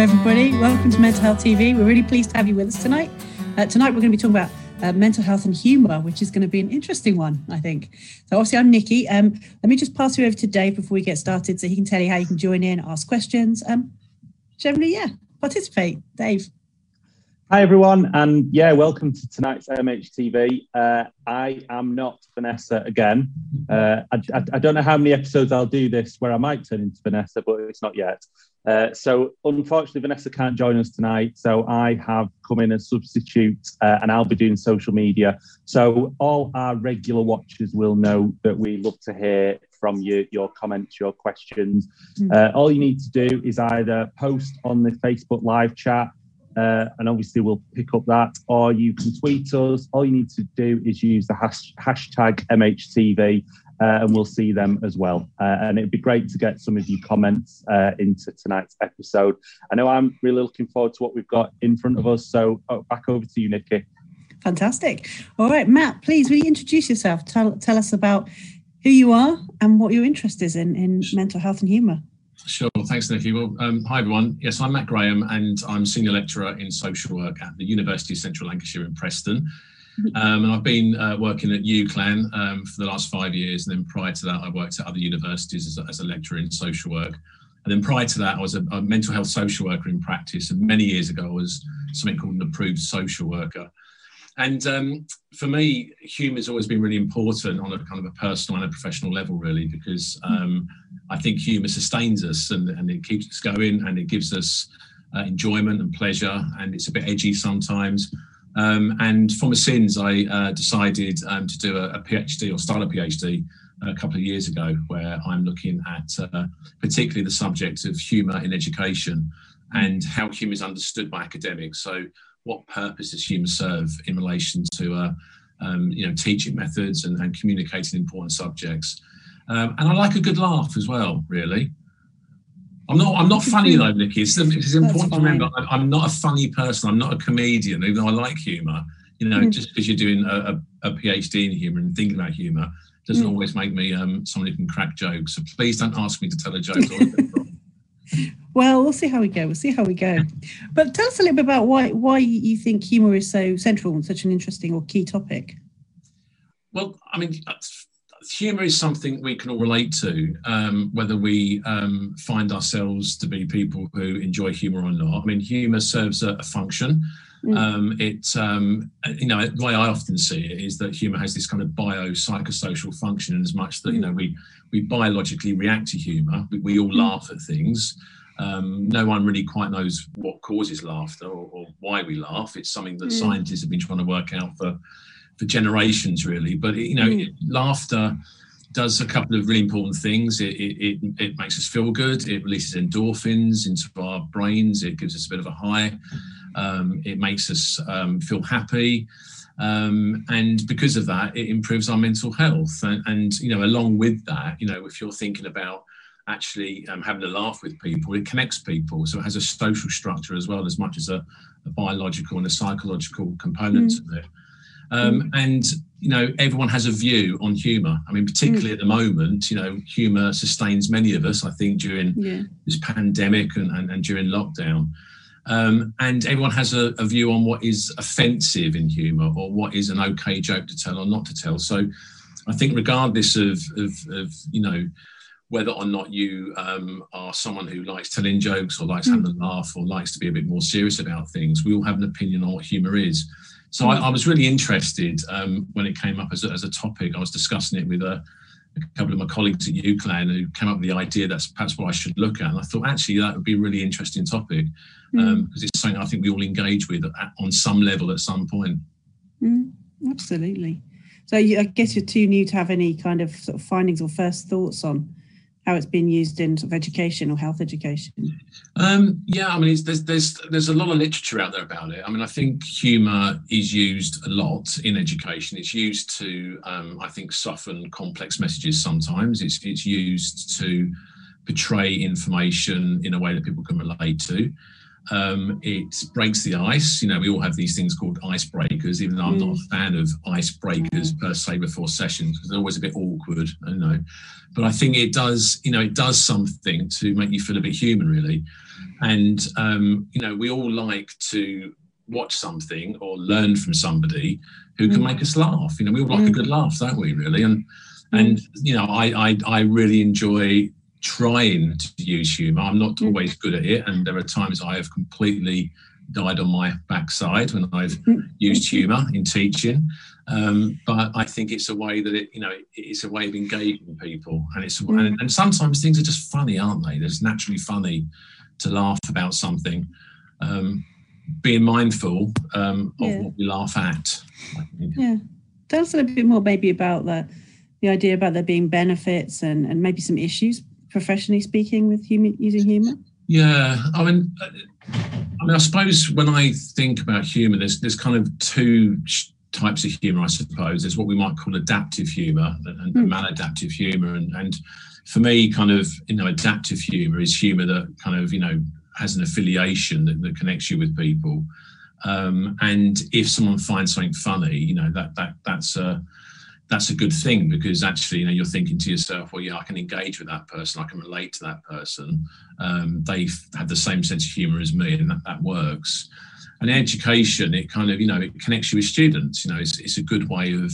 Everybody. Welcome to Mental Health TV. We're really pleased to have you with us tonight. Uh, tonight, we're going to be talking about uh, mental health and humour, which is going to be an interesting one, I think. So, obviously, I'm Nicky. Um, let me just pass you over to Dave before we get started so he can tell you how you can join in, ask questions. Um, generally, yeah, participate. Dave. Hi, everyone. And yeah, welcome to tonight's MHTV. Uh, I am not Vanessa again. Uh, I, I, I, don't know how many episodes I'll do this where I might turn into Vanessa, but it's not yet. Uh, so, unfortunately, Vanessa can't join us tonight. So, I have come in as substitute uh, and I'll be doing social media. So, all our regular watchers will know that we love to hear from you, your comments, your questions. Mm. all you need to do is either post on the Facebook live chat uh, and obviously we'll pick up that. Or you can tweet us. All you need to do is use the hash, hashtag MHTV, uh, and we'll see them as well. Uh, and it'd be great to get some of your comments uh, into tonight's episode. I know I'm really looking forward to what we've got in front of us. So oh, back over to you, Nicky. Fantastic. All right, Matt, please will you introduce yourself? Tell, tell us about who you are and what your interest is in, in mental health and humour. Sure. Thanks, Nicky. Well, um, hi, everyone. Yes, I'm Matt Graham, and I'm Senior Lecturer in Social Work at the University of Central Lancashire in Preston. Um, and I've been uh, working at UCLan um, for the last five years. And then prior to that, I worked at other universities as a, as a lecturer in social work. And then prior to that, I was a, a, mental health social worker in practice. And many years ago, I was something called an approved social worker. And um, for me, humour has always been really important on a kind of a personal and a professional level, really, because um, I think humour sustains us and, and, it keeps us going and it gives us uh, enjoyment and pleasure. And it's a bit edgy sometimes. Um, and for my sins, I uh, decided um, to do a, a, PhD or start a PhD a couple of years ago, where I'm looking at uh, particularly the subject of humour in education and how humour is understood by academics. So what purpose does humour serve in relation to uh, um, you know teaching methods and, and communicating important subjects? Um, and I like a good laugh as well, really. I'm not. I'm not funny though, Nicky. It's, it's important to remember. I'm not a funny person. I'm not a comedian, even though I like humour. You know, mm. just because you're doing a, a, a, PhD in humour and thinking about humour doesn't mm. always make me um, someone who can crack jokes. So please don't ask me to tell a joke. Well, we'll see how we go. We'll see how we go. But tell us a little bit about why why you think humour is so central and such an interesting or key topic. Well, I mean, humour is something we can all relate to, um, whether we um, find ourselves to be people who enjoy humour or not. I mean, humour serves a, a function. Mm. Um, it, um, you know, the way I often see it is that humour has this kind of biopsychosocial function, in as much that you mm. know we we biologically react to humour. We, we all mm. laugh at things. Um, no one really quite knows what causes laughter or, or why we laugh. It's something that mm. scientists have been trying to work out for for generations, really. But you know, mm. laughter does a couple of really important things. It, it, it, makes us feel good. It releases endorphins into our brains. It gives us a bit of a high. Um, it makes us um, feel happy. Um, and because of that, it improves our mental health. And, and, you know, along with that, you know, if you're thinking about actually um, having a laugh with people. It connects people, so it has a social structure as well as much as a, a biological and a psychological component mm. to it. Um, mm. And you know, everyone has a view on humour. I mean, particularly mm. at the moment, you know, humour sustains many of us. I think during yeah. this pandemic and, and, and during lockdown. Um, and everyone has a, a, view on what is offensive in humour or what is an okay joke to tell or not to tell. So, I think regardless of, of, of you know whether or not you um, are someone who likes telling jokes or likes mm. having a laugh or likes to be a bit more serious about things, we all have an opinion on what humour is. So mm. I, I, was really interested um, when it came up as a, as a topic. I was discussing it with a, a couple of my colleagues at UCLan who came up with the idea that's perhaps what I should look at. And I thought actually that would be a really interesting topic because mm. um, it's something I think we all engage with at, on some level at some point. Mm, absolutely. So you, I guess you're too new to have any kind of, sort of findings or first thoughts on how it's been used in sort of education or health education? Um, yeah, I mean, there's there's there's a lot of literature out there about it. I mean, I think humour is used a lot in education. It's used to, um, I think, soften complex messages. Sometimes it's it's used to portray information in a way that people can relate to. Um, it breaks the ice. You know, we all have these things called icebreakers, even though I'm not a mm. fan of icebreakers mm. per se before sessions because they're always a bit awkward, you know. But I think it does, you know, it does something to make you feel a bit human, really. And, um, you know, we all like to watch something or learn from somebody who can mm. make us laugh. You know, we all like a good laugh, don't we, really? And, and you know, I, I, I really enjoy trying to use humor. I'm not always good at it, and there are times I have completely died on my backside when I've used humor in teaching. Um, but I think it's a way that it, you know, it's a way of engaging people, and it's and, and sometimes things are just funny, aren't they? There's naturally funny to laugh about something. Um, being mindful um, of yeah. what we laugh at. Yeah, tell us a little bit more, maybe about the the idea about there being benefits and and maybe some issues professionally speaking with humor, using humor? Yeah, I mean, I mean, I suppose when I think about humor, there's there's kind of two types of humor, I suppose. There's what we might call adaptive humor and, mm. maladaptive humor, and and for me, kind of you know, adaptive humor is humor that kind of you know has an affiliation that, that connects you with people. Um, and if someone finds something funny, you know that that that's a that's a good thing because actually, you know, you're thinking to yourself, well, yeah, I can engage with that person, I can relate to that person. Um, they have the same sense of humour as me, and that, that works. And education, it kind of, you know, it connects you with students. You know, it's, it's a good way of,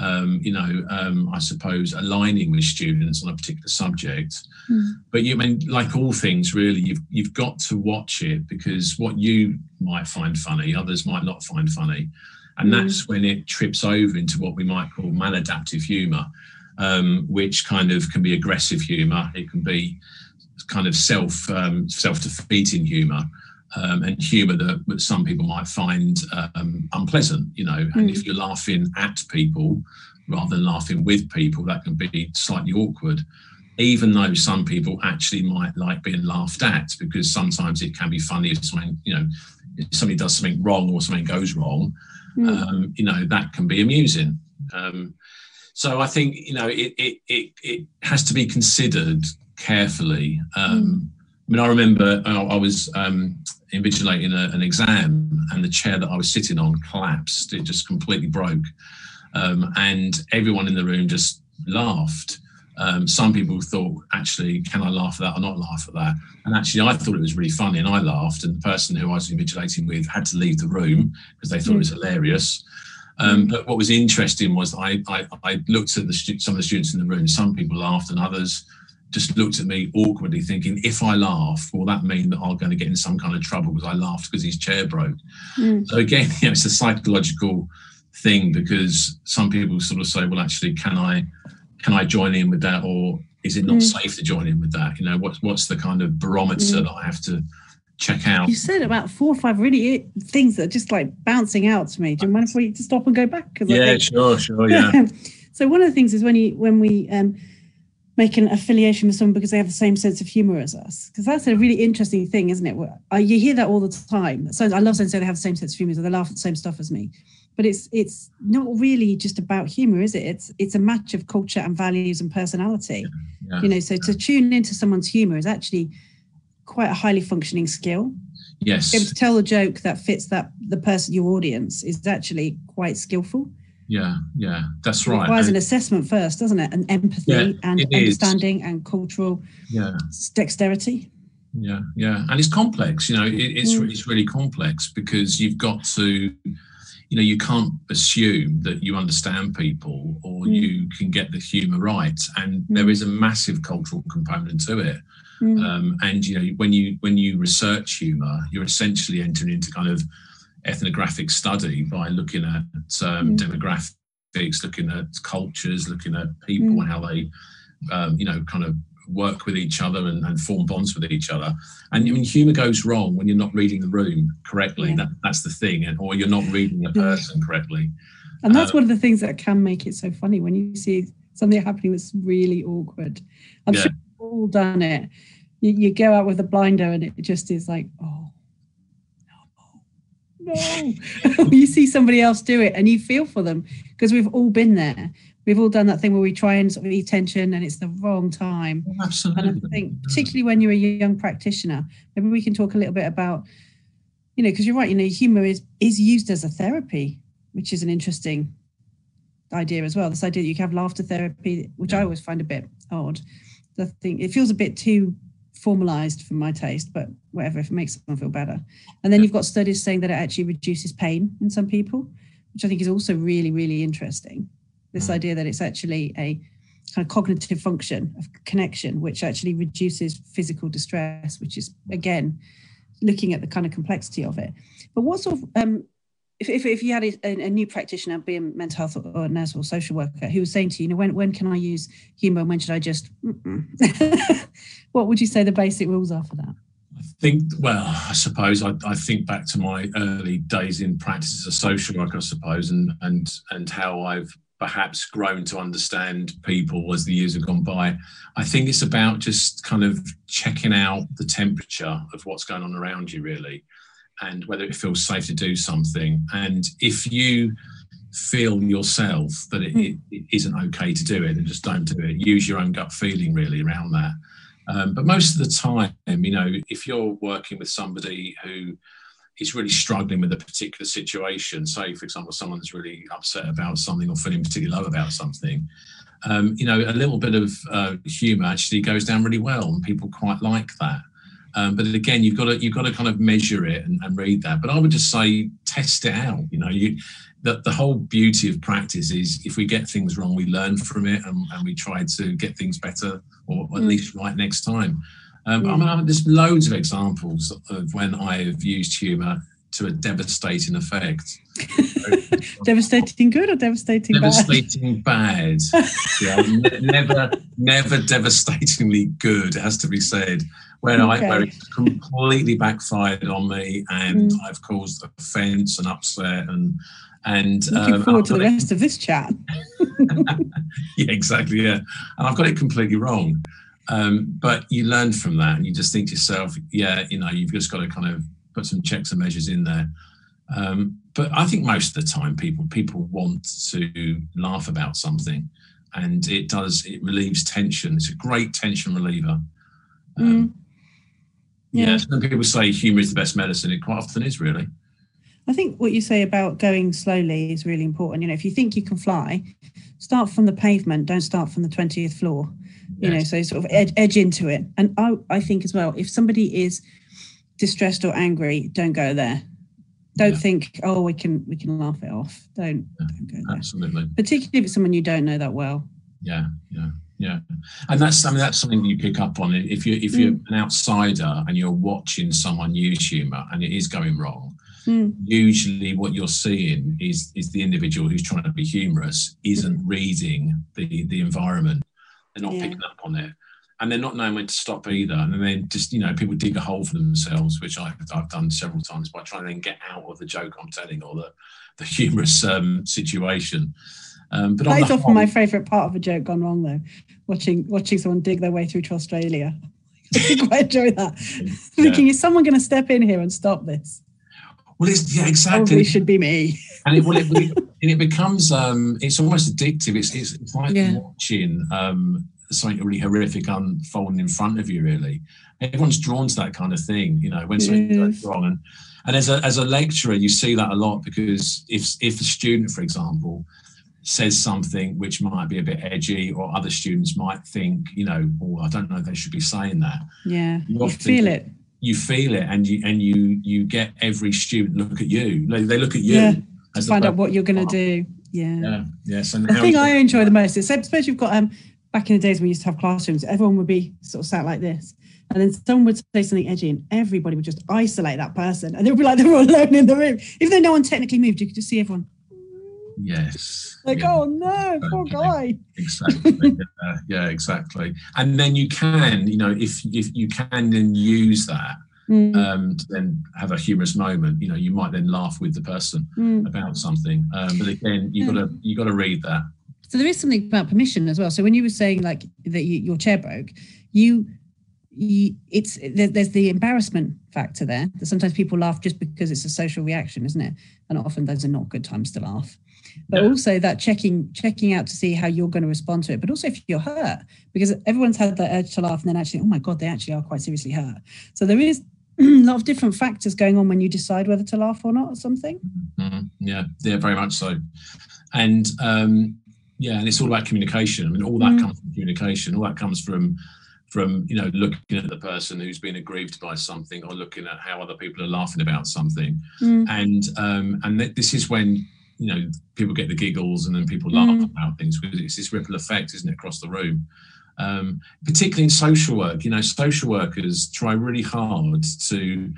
um, you know, um, I suppose aligning with students on a particular subject. Mm. But you I mean, like all things, really, you've you've got to watch it because what you might find funny, others might not find funny and mm. that's when it trips over into what we might call maladaptive humor, um, which kind of can be aggressive humor. It can be kind of self um, self defeating humor. Um, and humor that, that, some people might find um, unpleasant, you know. And if mm. you're laughing at people rather than laughing with people, that can be slightly awkward even though some people actually might like being laughed at because sometimes it can be funny if something you know if somebody does something wrong or something goes wrong mm. um, you know that can be amusing. Um, so I think you know it it it, it has to be considered carefully. Um, mm. I mean, I remember I was um, invigilating a, an exam, and the chair that I was sitting on collapsed. It just completely broke, um, and everyone in the room just laughed. Um, some people thought, actually, can I laugh at that or not laugh at that? And actually, I thought it was really funny and I laughed. And the person who I was invigilating with had to leave the room because they thought mm. it was hmm. hilarious. Um. But what was interesting was I, I, I looked at the stu- some of the students in the room. Some people laughed and others just looked at me awkwardly, thinking, if I laugh, will that mean that I'm going to get in some kind of trouble because I laughed because his chair broke? Mm. So again, you know, it's a psychological thing because some people sort of say, well, actually, can I can I join in with that, or is it not mm. safe to join in with that? You know, what's what's the kind of barometer mm. that I have to check out? You said about four or five really things that are just like bouncing out to me. Do you mind if we just stop and go back? Yeah, think, sure, sure, yeah. so one of the things is when you when we um, make an affiliation with someone because they have the same sense of humor as us, because that's a really interesting thing, isn't it? Uh, you hear that all the time. So I love saying they have the same sense of humor, so they laugh at the same stuff as me but it's it's not really just about humor is it? It's it's a match of culture and values and personality. Yeah, you know so to tune into someone's humor is actually quite a highly functioning skill. Yes. To tell a joke that fits that the person your audience is actually quite skillful. Yeah yeah that's right. it requires an assessment first doesn't it? And empathy yeah, and understanding is. and cultural yeah. dexterity. Yeah yeah. And it's complex you know it, it's mm. it's really complex because you've got to you know you can't assume that you understand people or mm. you can get the humor right and mm. there is a massive cultural component to it mm. um, and you know when you when you research humor you're essentially entering into kind of ethnographic study by looking at um, mm. demographics looking at cultures looking at people mm. and how they um, you know kind of work with each other and, and, form bonds with each other. And I mean, humor goes wrong when you're not reading the room correctly. Yeah. That, that's the thing, and, or you're not reading a person correctly. And that's uh, one of the things that can make it so funny when you see something happening that's really awkward. I'm yeah. sure we've all done it. You, you, go out with a blinder, and it just is like, oh, no. no. you see somebody else do it and you feel for them because we've all been there. We've all done that thing where we try and sort of eat tension and it's the wrong time. Absolutely. And I think, particularly when you're a young practitioner, maybe we can talk a little bit about, you know, because you're right, you know, humor is is used as a therapy, which is an interesting idea as well. This idea that you can have laughter therapy, which I always find a bit odd. I think it feels a bit too formalized for my taste, but whatever, if it makes someone feel better. And then you've got studies saying that it actually reduces pain in some people, which I think is also really, really interesting. This idea that it's actually a kind of cognitive function of connection, which actually reduces physical distress, which is again looking at the kind of complexity of it. But what sort of um, if, if, if you had a, a, new practitioner, be a mental health or, nurse or social worker, who was saying to you, you know, when, when can I use humour and when should I just, what would you say the basic rules are for that? I think, well, I suppose I, I, think back to my early days in practice as a social worker, I suppose, and and and how I've perhaps grown to understand people as the years have gone by. I think it's about just kind of checking out the temperature of what's going on around you, really and whether it feels safe to do something. And if you feel yourself that it, it, it isn't okay to do it, then just don't do it. Use your own gut feeling really around that. Um, but most of the time, you know, if you're working with somebody who is really struggling with a particular situation, say, for example, someone's really upset about something or feeling particularly low about something, um, you know, a little bit of uh, humour actually goes down really well, and people quite like that. Um, but again, you've got to you've got to kind of measure it and, and, read that. But I would just say test it out. You know, you the, the whole beauty of practice is if we get things wrong, we learn from it and, and we try to get things better or at mm. least right next time. Um, mm. I mean, I mean, there's loads of examples of when I have used humour to a devastating effect. devastating good or devastating devastating bad? bad. yeah, never, never devastatingly good. It has to be said where okay. I where it's completely backfired on me, and mm. I've caused offence and upset and and looking um, forward to the rest of this chat. yeah, exactly. Yeah, and I've got it completely wrong. Um, but you learn from that, and you just think to yourself, yeah, you know, you've just got to kind of put some checks and measures in there. Um, but I think most of the time, people people want to laugh about something, and it does. It relieves tension. It's a great tension reliever. Um, mm. Yeah. yeah. Some people say humour is the best medicine. It quite often is, really. I think what you say about going slowly is really important. You know, if you think you can fly, start from the pavement. Don't start from the twentieth floor. You yes. know, so sort of edge, edge into it. And I, I think as well, if somebody is distressed or angry, don't go there. Don't yeah. think, oh, we can we can laugh it off. Don't, yeah, don't go there. Absolutely. Particularly if it's someone you don't know that well. Yeah, yeah yeah and that's i mean that's something you pick up on if you if you're mm. an outsider and you're watching someone use humor and it is going wrong mm. usually what you're seeing is is the individual who's trying to be humorous isn't mm. reading the the environment they're not yeah. picking up on it and they're not knowing when to stop either and then just you know people dig a hole for themselves which I've, I've done several times by trying to then get out of the joke i'm telling or the the humorous um, situation um, but that is often whole, my favourite part of a joke gone wrong, though. Watching watching someone dig their way through to Australia, I quite enjoy that. Yeah. Thinking, is someone going to step in here and stop this? Well, it's yeah, exactly. Probably should be me. and it, well, it, it, it becomes um, it's almost addictive. It's it's, it's like yeah. watching um, something really horrific unfolding in front of you. Really, everyone's drawn to that kind of thing. You know, when something yes. goes wrong, and and as a as a lecturer, you see that a lot because if if a student, for example, says something which might be a bit edgy, or other students might think, you know, oh, I don't know, they should be saying that. Yeah, you, you feel it. You feel it, and you and you you get every student look at you. They, they look at you yeah, to find out what you're going to do. Yeah. Yeah. Yes. And the thing I enjoy the most is, especially you've got um back in the days when we used to have classrooms, everyone would be sort of sat like this. And then someone would say something edgy, and everybody would just isolate that person. And they would be like they were alone in the room. Even though no one technically moved, you could just see everyone Yes. Like, yeah. oh no, poor guy. Exactly. yeah, yeah, exactly. And then you can, you know, if if you can then use that mm. um, to then have a humorous moment, you know, you might then laugh with the person mm. about something. Um, but again, you gotta you gotta read that. So there is something about permission as well. So when you were saying like that you, your chair broke, you it's there's the embarrassment factor there that sometimes people laugh just because it's a social reaction isn't it and often those are not good times to laugh but yeah. also that checking checking out to see how you're going to respond to it but also if you're hurt because everyone's had that urge to laugh and then actually oh my god they actually are quite seriously hurt so there is a lot of different factors going on when you decide whether to laugh or not or something mm-hmm. yeah yeah very much so and um yeah and it's all about communication i mean all that mm. comes from communication all that comes from from you know looking at the person who's been aggrieved by something or looking at how other people are laughing about something mm. and um and th- this is when you know people get the giggles and then people laugh mm. about things because it's this ripple effect isn't it across the room um, particularly in social work you know social workers try really hard to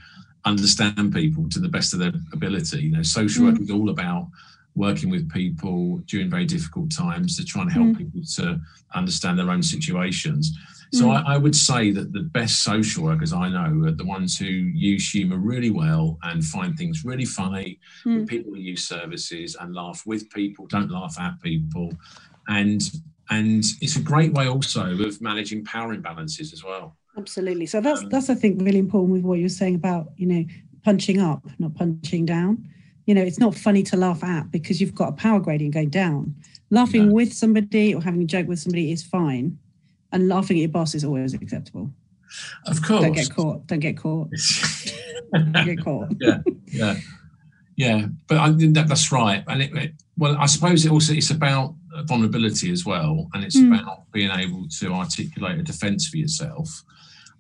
understand people to the best of their ability you know social mm. work is all about working with people during very difficult times to try and help mm. people to understand their own situations so mm. I, I, would say that the best social workers I know are the ones who use humour really well and find things really funny. Mm. People who use services and laugh with people, don't laugh at people, and and it's a great way also of managing power imbalances as well. Absolutely. So that's um, that's I think really important with what you're saying about you know punching up, not punching down. You know, it's not funny to laugh at because you've got a power gradient going down. Laughing no. with somebody or having a joke with somebody is fine and laughing at your boss is always acceptable. Of course. Don't get caught. Don't get caught. Don't get caught. yeah, yeah, yeah. But I think that, that's right. And it, it, well, I suppose it also it's about vulnerability as well, and it's mm. about being able to articulate a defence for yourself.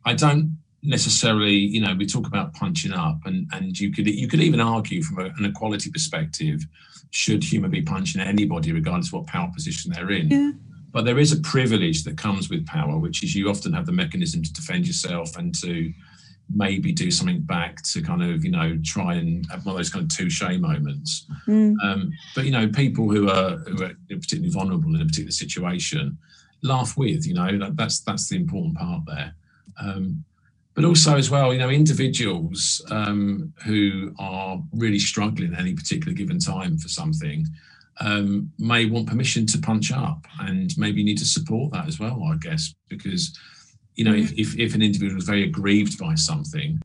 I don't necessarily, you know, we talk about punching up, and and you could you could even argue from a, an equality perspective, should humour be punching anybody regardless of what power position they're in? Yeah. But there is a privilege that comes with power, which is you often have the mechanism to defend yourself and to maybe do something back to kind of you know try and have one of those kind of touche moments. Mm. Um, but you know, people who are who are particularly vulnerable in a particular situation laugh with. You know, that, that's that's the important part there. Um, but also as well, you know, individuals um, who are really struggling at any particular given time for something um, may want permission to punch up and maybe need to support that as well, I guess, because, you know, if, if, if an individual is very aggrieved by something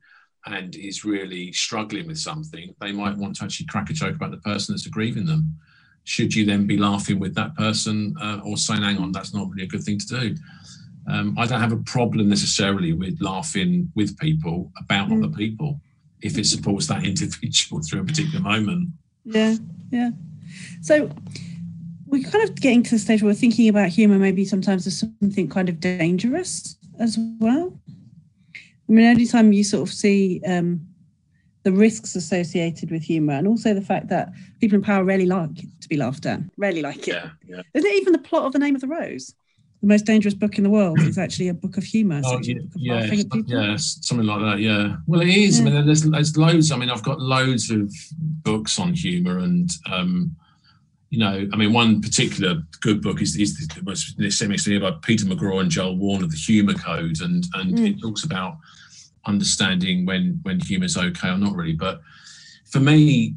and is really struggling with something, they might want to actually crack a joke about the person that's aggrieving them. Should you then be laughing with that person uh, or saying, hang on, that's not really a good thing to do? Um, I don't have a problem necessarily with laughing with people about mm. other people if it supports that individual through a particular moment. Yeah, yeah. So we're kind of getting to the stage where we're thinking about humor maybe sometimes as something kind of dangerous as well. I mean, anytime you sort of see um, the risks associated with humor and also the fact that people in power rarely like to be laughed at, rarely like it. Yeah, yeah. Isn't it even the plot of The Name of the Rose? The most dangerous book in the world is actually a book of humor. Oh, yeah, yeah, yeah, something like that. Yeah. Well, it is. Yeah. I mean, there's, there's loads. I mean, I've got loads of books on humor and um, you know, I mean, one particular good book is, is the most semi by Peter McGraw and Joel Warner, The Humour Code, and and mm. it talks about understanding when when humour's okay or not really. But for me,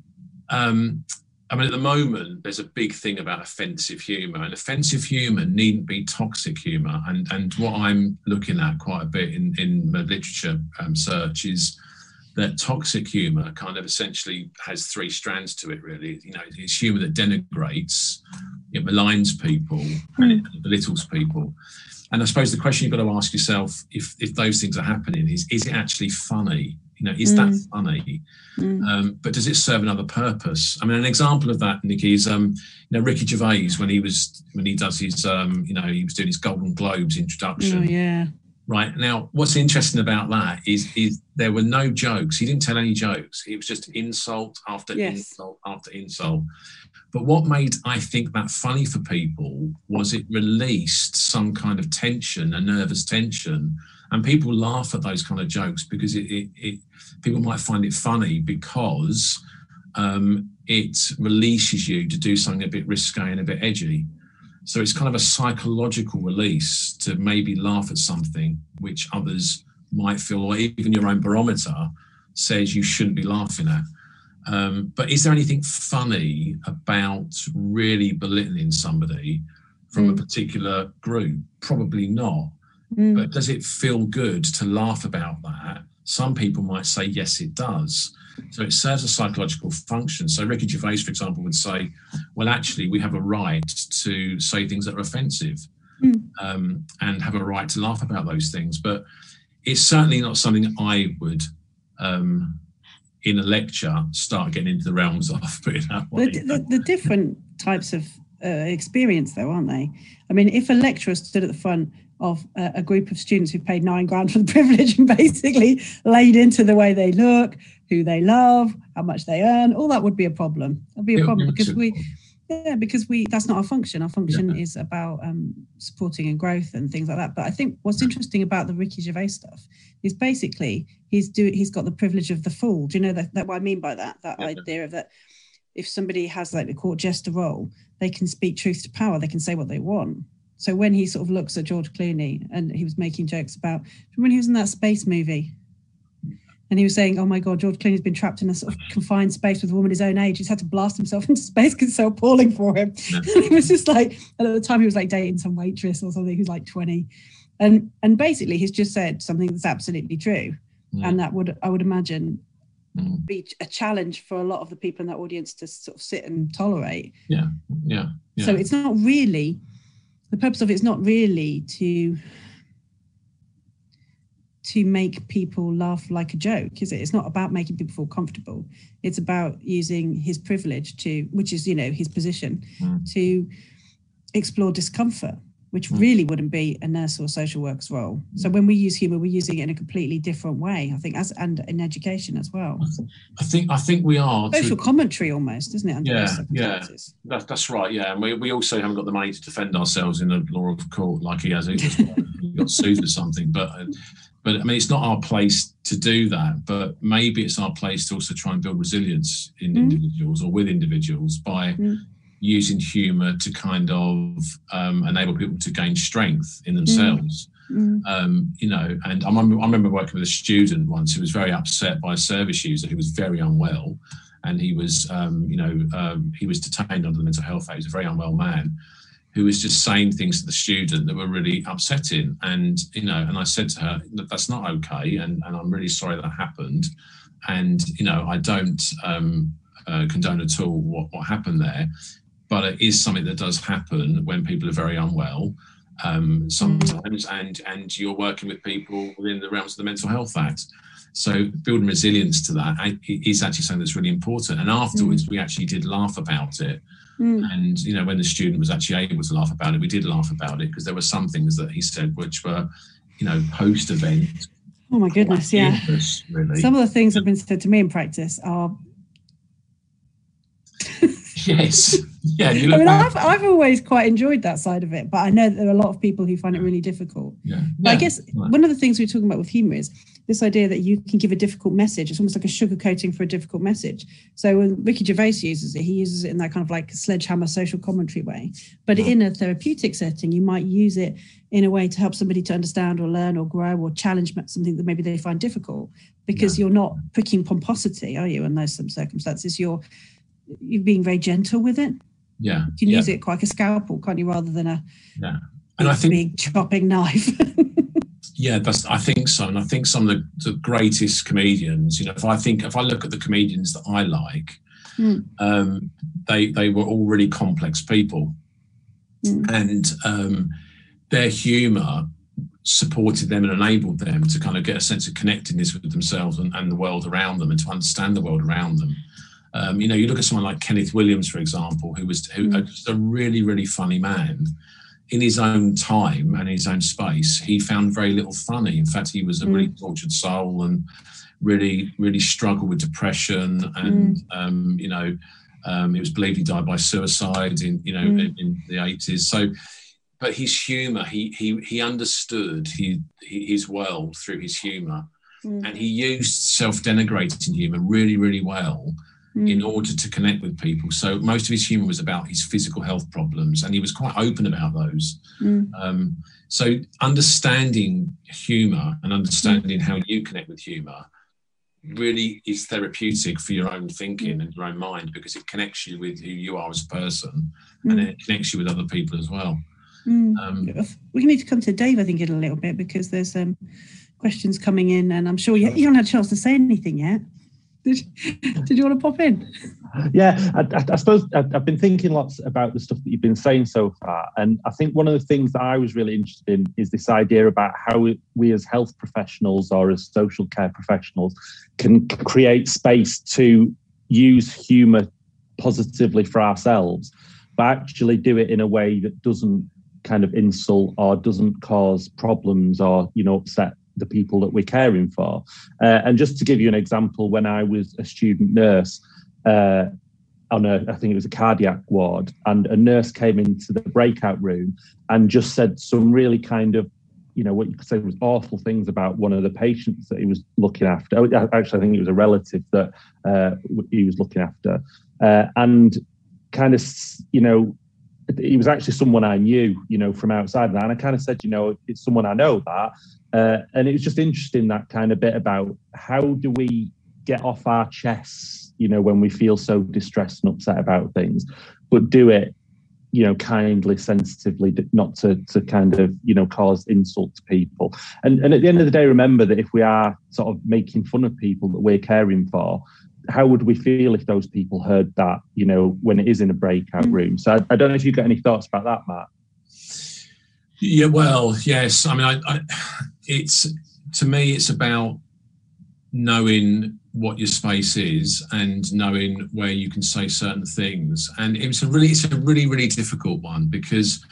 um, I mean, at the moment, there's a big thing about offensive humour, and offensive humour needn't be toxic humour. And and what I'm looking at quite a bit in in my literature um, search is that toxic humor kind of essentially has three strands to it really you know it's humor that denigrates it maligns people and it hmm. belittles people and i suppose the question you've got to ask yourself if if those things are happening is is it actually funny you know is mm. that hmm. funny mm. um, but does it serve another purpose i mean an example of that nicky is um, you know ricky gervais when he was when he does his um, you know he was doing his golden globes introduction oh, yeah Right now, what's interesting about that is is there were no jokes. He didn't tell any jokes. It was just insult after yes. insult after insult. But what made I think that funny for people was it released some kind of tension, a nervous tension, and people laugh at those kind of jokes because it, it, it people might find it funny because um, it releases you to do something a bit risque and a bit edgy. So it's kind of a psychological release to maybe laugh at something which others might feel, or even your own barometer says you shouldn't be laughing at. Um, but is there anything funny about really belittling somebody from mm. a particular group? Probably not. Mm. But does it feel good to laugh about that? Some people might say, yes, it does. So it serves a psychological function. So Ricky Gervais, for example, would say, well, actually, we have a right to say things that are offensive mm. um, and have a right to laugh about those things. But it's certainly not something I would, um, in a lecture, start getting into the realms of. Put it that way. The, the, the different types of uh, experience, though, aren't they? I mean, if a lecturer stood at the front of a, a, group of students who paid nine grand for the privilege and basically laid into the way they look, who they love, how much they earn, all that would be a problem. That'd be a problem because we, yeah, because we that's not our function. Our function yeah. is about um, supporting and growth and things like that. But I think what's interesting about the Ricky Gervais stuff is basically he's do he's got the privilege of the fool. Do you know that, that what I mean by that? That yeah. idea of that if somebody has like the court jester role, they can speak truth to power. They can say what they want. So when he sort of looks at George Clooney and he was making jokes about when he was in that space movie, and he was saying, "Oh my God, George Clooney's been trapped in a sort of confined space with a woman his own age. He's had to blast himself into space because it's so appalling for him." Yeah. And he was just like, at the time, he was like dating some waitress or something who's like twenty, and and basically, he's just said something that's absolutely true, yeah. and that would I would imagine mm. be a challenge for a lot of the people in that audience to sort of sit and tolerate. Yeah, yeah. yeah. So it's not really the purpose of it's not really to to make people laugh like a joke is it? It's not about making people feel comfortable. It's about using his privilege to which is you know his position mm. to explore discomfort which mm. really wouldn't be a nurse or social worker's role. So when we use humor, we're using it in a completely different way. I think as and in education as well. I think I think we are social to, commentary almost, isn't it? yeah, yeah, that's that's right. Yeah, and we, we also haven't got the money to defend ourselves in the law of court like he has. He got sued for something, but. But I mean, it's not our place to do that. But maybe it's our place to also try and build resilience in mm. individuals or with individuals by mm using humor to kind of um, enable people to gain strength in themselves. Mm. Um, you know, and I remember, I remember working with a student once who was very upset by a service user who was very unwell, and he was, um, you know, um, he was detained under the mental health act. He was a very unwell man who was just saying things to the student that were really upsetting. And you know, and I said to her that that's not okay, and, and I'm really sorry that happened. And you know, I don't um, uh, condone at all what, what happened there but it is something that does happen when people are very unwell um, sometimes, mm. and and you're working with people within the realms of the Mental Health Act. So building resilience to that is actually something that's really important. And afterwards, mm. we actually did laugh about it. Mm. And you know, when the student was actually able to laugh about it, we did laugh about it because there were some things that he said which were, you know, post event. Oh my goodness, yeah. Really. Some of the things that have been said to me in practice are yes. Yeah. I mean, I've, I've always quite enjoyed that side of it, but I know there are a lot of people who find it really difficult. Yeah. But I guess right. one of the things we're talking about with humor is this idea that you can give a difficult message. It's almost like a sugarcoating for a difficult message. So when Ricky Gervais uses it, he uses it in that kind of like sledgehammer social commentary way. But in a therapeutic setting, you might use it in a way to help somebody to understand or learn or grow or challenge something that maybe they find difficult because yeah. you're not pricking pomposity, are you? In those some circumstances, you're being very gentle with it. Yeah. You can yeah. use it like a scalpel, can't you, rather than a yeah. And I think big chopping knife. yeah, that's I think so. And I think some of the, the, greatest comedians, you know, if I think if I look at the comedians that I like, mm. um, they they were all really complex people. Mm. And um, their humor supported them and enabled them to kind of get a sense of connectedness with themselves and, and the world around them and to understand the world around them. Um, you know, you look at someone like Kenneth Williams, for example, who was who, mm. just a really, really funny man. In his own time and his own space, he found very little funny. In fact, he was a mm. really tortured soul and really, really struggled with depression. And mm. um, you know, um, it was believed he died by suicide in you know mm. in, in, the eighties. So, but his humour, he he he understood he, his world through his humour, mm. and he used self-denigrating humour really, really well mm. in order to connect with people. So most of his humor was about his physical health problems, and he was quite open about those. Mm. Um, so understanding humor and understanding how you connect with humor really is therapeutic for your own thinking and your own mind because it connects you with who you are as a person mm. and it connects you with other people as well. Mm. Um, we need to come to Dave, I think, in a little bit because there's um, questions coming in, and I'm sure you, you haven't had a chance to say anything yet. Did, did you want to pop in? Yeah, I, I, suppose I've been thinking lots about the stuff that you've been saying so far. And I think one of the things that I was really interested in is this idea about how we, we as health professionals or as social care professionals can create space to use humour positively for ourselves, but actually do it in a way that doesn't kind of insult or doesn't cause problems or, you know, upset the people that we're caring for. Uh, and just to give you an example, when I was a student nurse uh, on a, I think it was a cardiac ward, and a nurse came into the breakout room and just said some really kind of, you know, what you could say was awful things about one of the patients that he was looking after. Oh, actually, I think it was a relative that uh, he was looking after, uh, and kind of, you know, he was actually someone I knew, you know, from outside. And I kind of said, you know, it's someone I know that. Uh, and it was just interesting that kind of bit about how do we get off our chests, you know, when we feel so distressed and upset about things, but do it, you know, kindly, sensitively, not to to kind of, you know, cause insult to people. And and at the end of the day, remember that if we are sort of making fun of people that we're caring for, how would we feel if those people heard that, you know, when it is in a breakout mm. room? So I, I don't know if you've got any thoughts about that, Matt. Yeah, well, yes. I mean, I, I, it's to me, it's about knowing what your space is and knowing where you can say certain things. And it's a really, it's a really, really difficult one because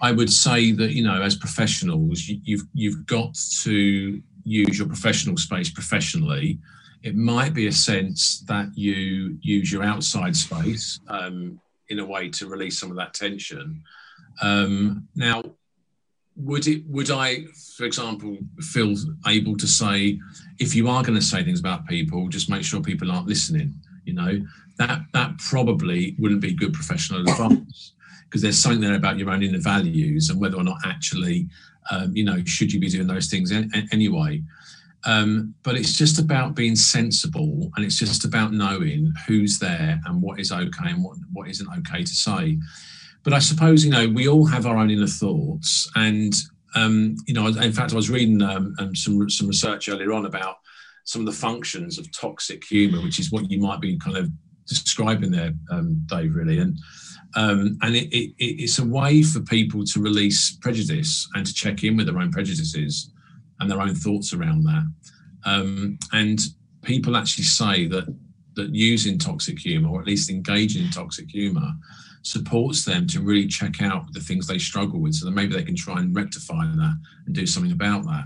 I would say that you know, as professionals, you, you've you've got to use your professional space professionally it might be a sense that you use your outside space um, in a way to release some of that tension. Um, now, would it would I, for example, feel able to say if you are going to say things about people, just make sure people aren't listening? You know that that probably wouldn't be good professional advice because there's something there about your own inner values and whether or not actually, um, you know, should you be doing those things anyway. Um, but it's just about being sensible and it's just about knowing who's there and what is okay and what, what isn't okay to say. But I suppose, you know, we all have our own inner thoughts. And, um, you know, in fact, I was reading um, um, some, some research earlier on about some of the functions of toxic humor, which is what you might be kind of describing there, um, Dave, really. And, um, and it, it, it's a way for people to release prejudice and to check in with their own prejudices and their own thoughts around that. Um, and people actually say that that using toxic humor, or at least engaging in toxic humor, supports them to really check out the things they struggle with, so that maybe they can try and rectify that and do something about that.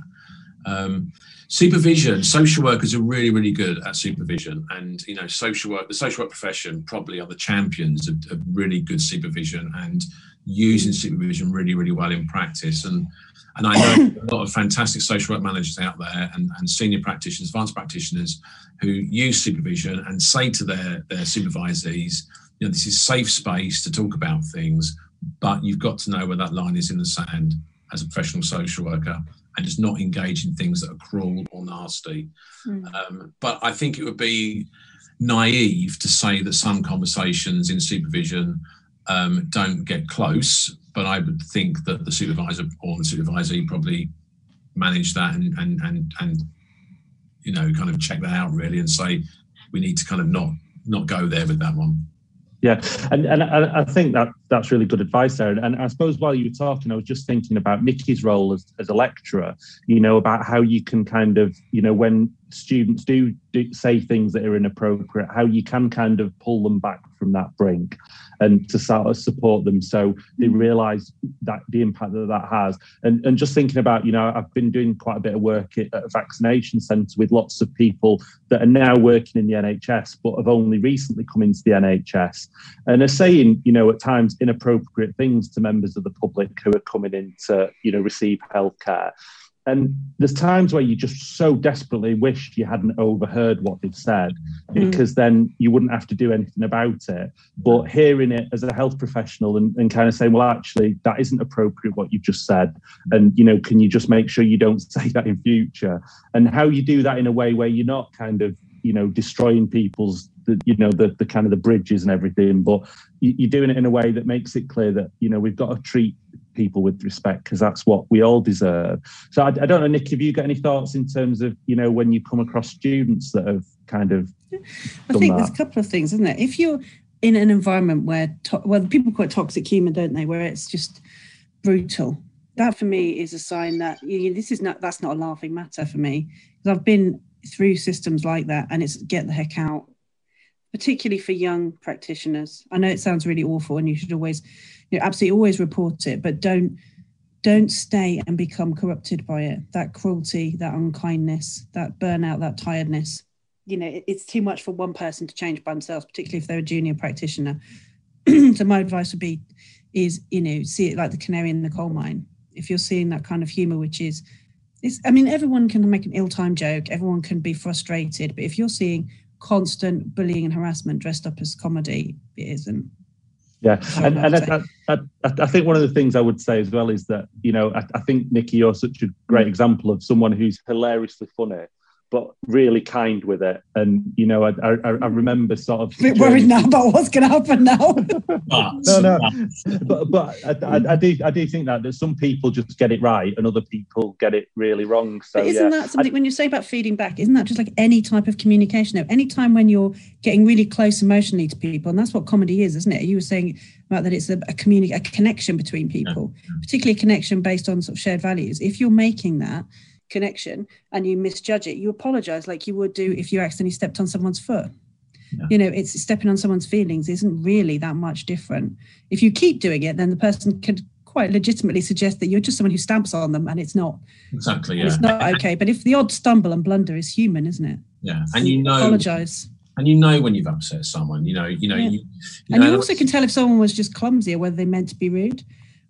Um, supervision, social workers are really, really good at supervision, and you know, social work, the social work profession probably are the champions of, of really good supervision and using supervision really, really well in practice. And and I know a lot of fantastic social work managers out there and, and senior practitioners, advanced practitioners who use supervision and say to their, their supervisees, you know, this is safe space to talk about things, but you've got to know where that line is in the sand as a professional social worker and just not engage in things that are cruel or nasty. Mm. Um, but I think it would be naive to say that some conversations in supervision um, don't get close but I would think that the supervisor or the supervisee probably manage that and and and and you know kind of check that out really and say we need to kind of not not go there with that one. Yeah, and and I think that that's really good advice there. And I suppose while you were talking, I was just thinking about Nicky's role as, as a lecturer. You know about how you can kind of you know when students do, do say things that are inappropriate, how you can kind of pull them back from that brink and to sort of support them. So they mm. realize that the impact that that has. And, and just thinking about you know i've been doing quite a bit of work at a vaccination centre with lots of people that are now working in the nhs but have only recently come into the nhs and are saying you know at times inappropriate things to members of the public who are coming in to you know receive healthcare and there's times where you just so desperately wish you hadn't overheard what they've said mm. because then you wouldn't have to do anything about it. But hearing it as a health professional and, and kind of saying well actually that isn't appropriate what you've just said and you know can you just make sure you don't say that in future? And how you do that in a way where you're not kind of you know destroying people's the, you know the, the kind of the bridges and everything but you're doing it in a way that makes it clear that you know we've got to treat people with respect because that's what we all deserve. So I, I, don't know, Nick, have you got any thoughts in terms of you know when you come across students that have kind of? I think that? there's a couple of things, isn't there? If you're in an environment where to- well, people call it toxic humour, don't they? Where it's just brutal. That for me is a sign that you know, this is not that's not a laughing matter for me because I've been through systems like that and it's get the heck out particularly for young practitioners. I know it sounds really awful, and you should always, you know, absolutely always report it, but don't don't stay and become corrupted by it. That cruelty, that unkindness, that burnout, that tiredness. You know, it, it's too much for one person to change by themselves, particularly if they're a junior practitioner. so my advice would be, is you know, see it like the canary in the coal mine. If you're seeing that kind of humor, which is it's, I mean, everyone can make an ill-timed joke. Everyone can be frustrated, but if you're seeing constant bullying and harassment dressed up as comedy. It isn't. Yeah, and, and I, I, I, think one of the things I would say as well is that you know I, I think Nicky, you're such a great example of someone who's hilariously funny, but really kind with it. And you know, I I, I remember sort of a bit worried now about what's going to happen now. no, no, but but I, I, do I do think that that some people just get it right and other people get it really wrong. So but isn't yeah. that something when you say about feeding back? Isn't that just like any type of communication? Though, any time when you're getting really close emotionally to people, and that's what comedy is, isn't it? You were saying about that it's a, a communi- a connection between people, yeah. particularly a connection based on sort of shared values. If you're making that connection and you misjudge it, you apologize like you would do mm-hmm. if you accidentally stepped on someone's foot. Yeah. You know, it's stepping on someone's feelings isn't really that much different. If you keep doing it, then the person could quite legitimately suggest that you're just someone who stamps on them and it's not. Exactly. Yeah. It's not okay. But if the odd stumble and blunder is human, isn't it? Yeah. And you know apologize. And you know when you've upset someone, you know, you know, yeah. you, you and know, you also can tell if someone was just clumsy or whether they meant to be rude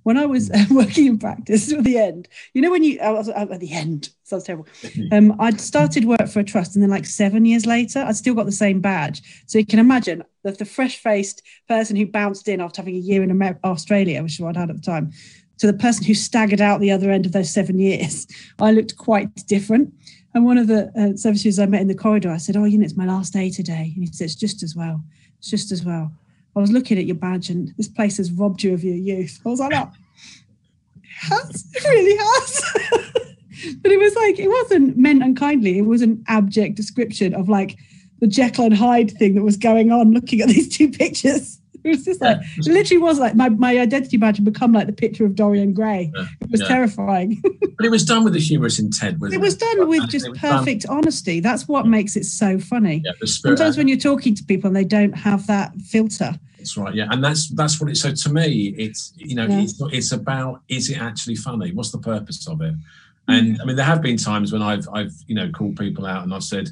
when I was uh, working in practice at the end, you know, when you, I was at the end, sounds terrible. Um, I'd started work for a trust and then like seven years later, I'd still got the same badge. So you can imagine that the fresh faced person who bounced in after having a year in America, Australia, which is what I'd had at the time, to the person who staggered out the other end of those seven years, I looked quite different. And one of the uh, service users I met in the corridor, I said, Oh, you know, it's my last day today. And he said, It's just as well. It's just as well. I was looking at your badge and this place has robbed you of your youth. I was like, oh, it has. It really has. but it was like, it wasn't meant unkindly. It was an abject description of like the Jekyll and Hyde thing that was going on looking at these two pictures. It was just like, it literally was like my, my identity badge had become like the picture of Dorian Gray. Yeah. It was yeah. terrifying. but it was done with a humorous intent, wasn't it? It was done with just perfect done. honesty. That's what makes it so funny. Yeah, Sometimes when you're talking to people and they don't have that filter, that's right. Yeah, and that's that's what it. So to me, it's you know, yeah. it's it's about is it actually funny? What's the purpose of it? And mm. I mean, there have been times when I've I've you know called people out and I've said,